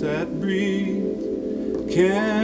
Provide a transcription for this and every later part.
that breathe can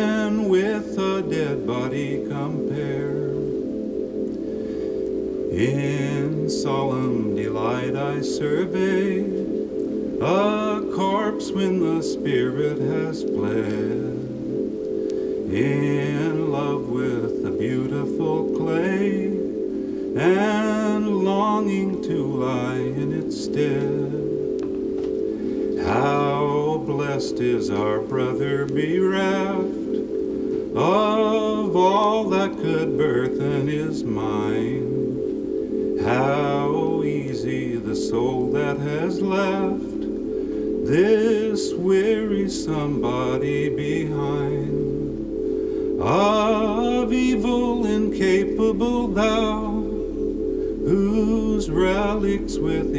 Blessed is our brother bereft of all that could burthen his mind. How easy the soul that has left this weary somebody behind. Of evil incapable thou, whose relics with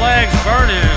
flags burning.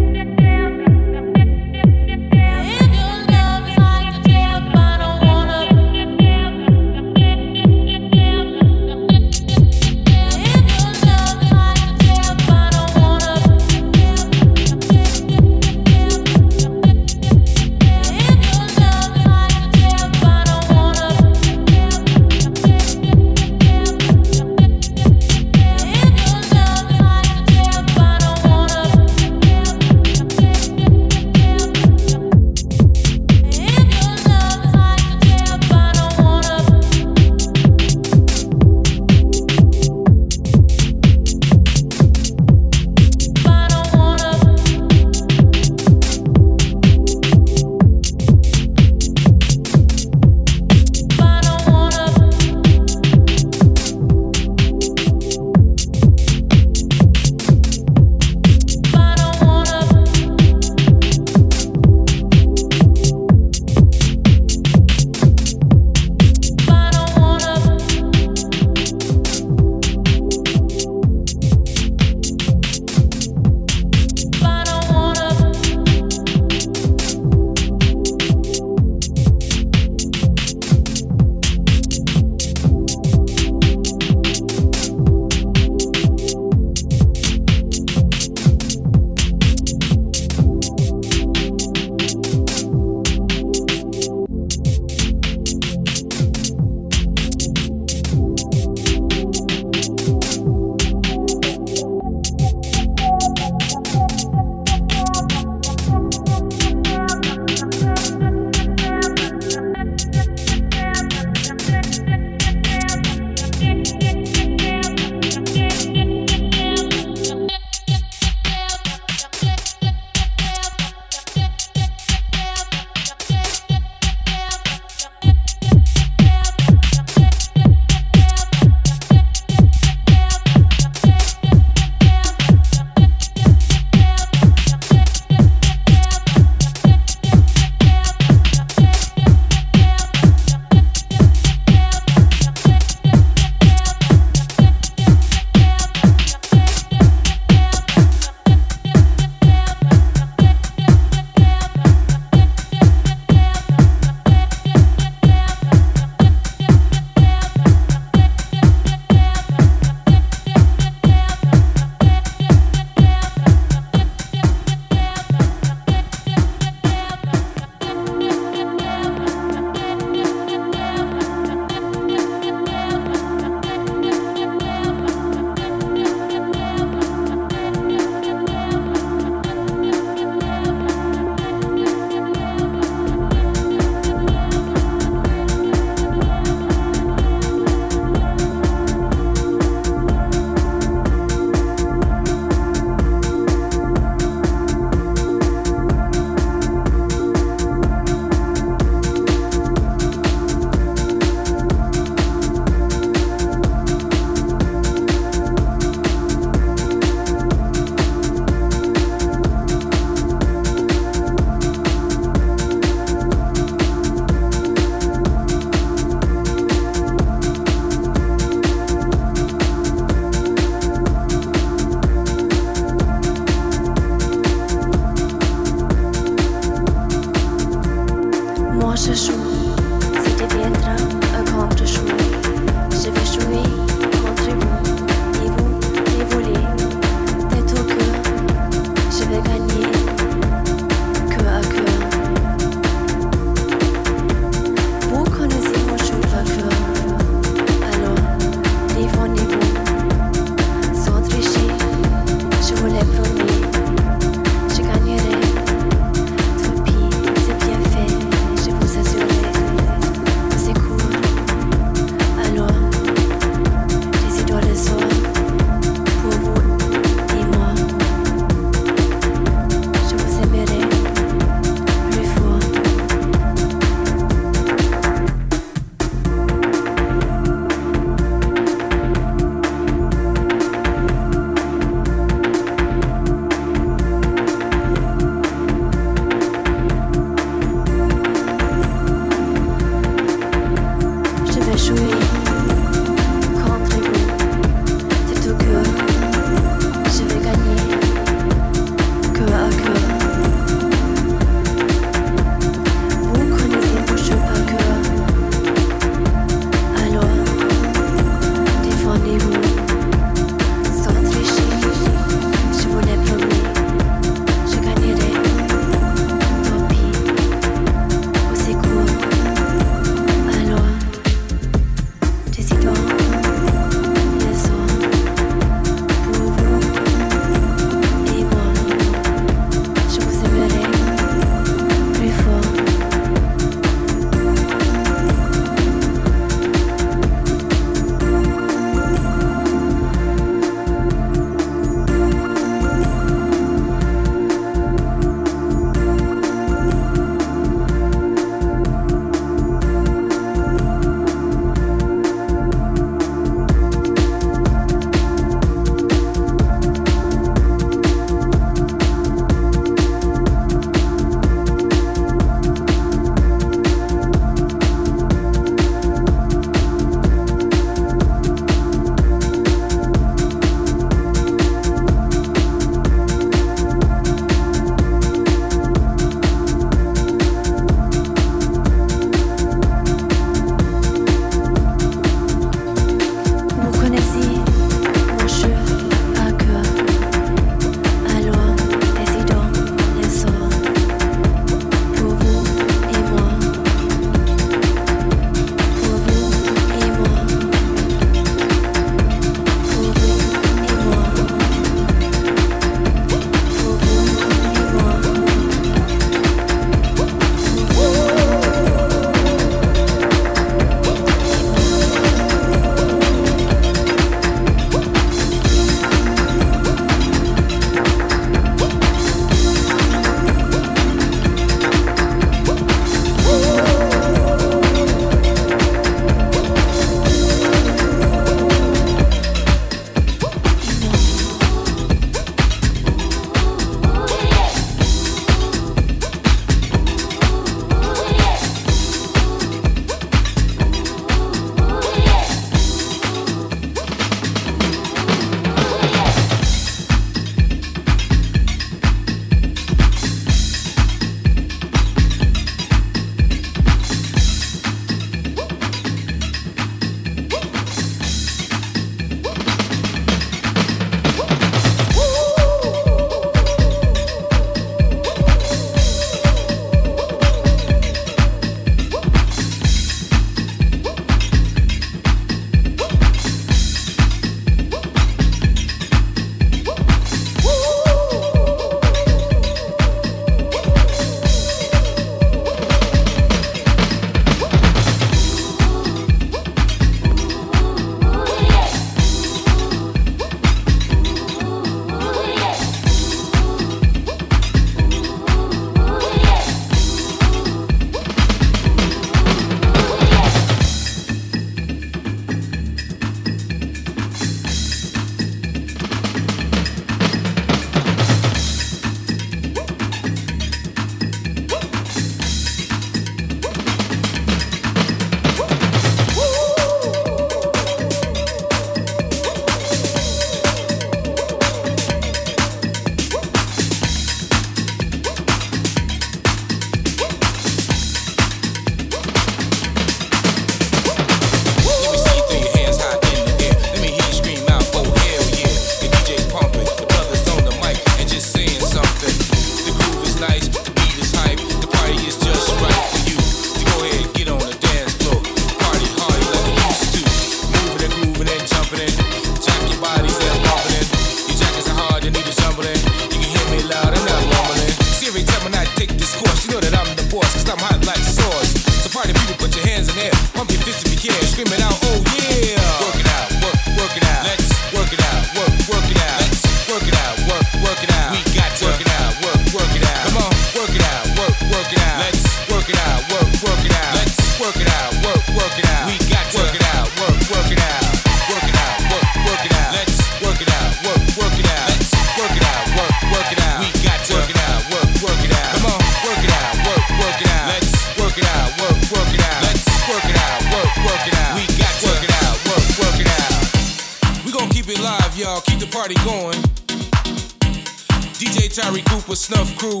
Tyree Cooper, Snuff Crew,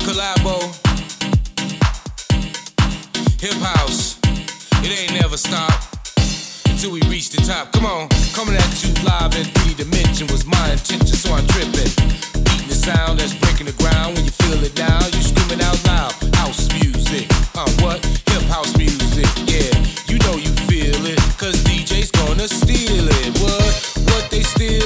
Collabo, Hip House. It ain't never stop until we reach the top. Come on, coming at you live in three dimension was my intention, so I'm tripping. Beating the sound that's breaking the ground. When you feel it down, you screaming out loud. House music, uh, what? Hip house music, yeah. You know you feel it, cause DJ's gonna steal it. What? What they steal?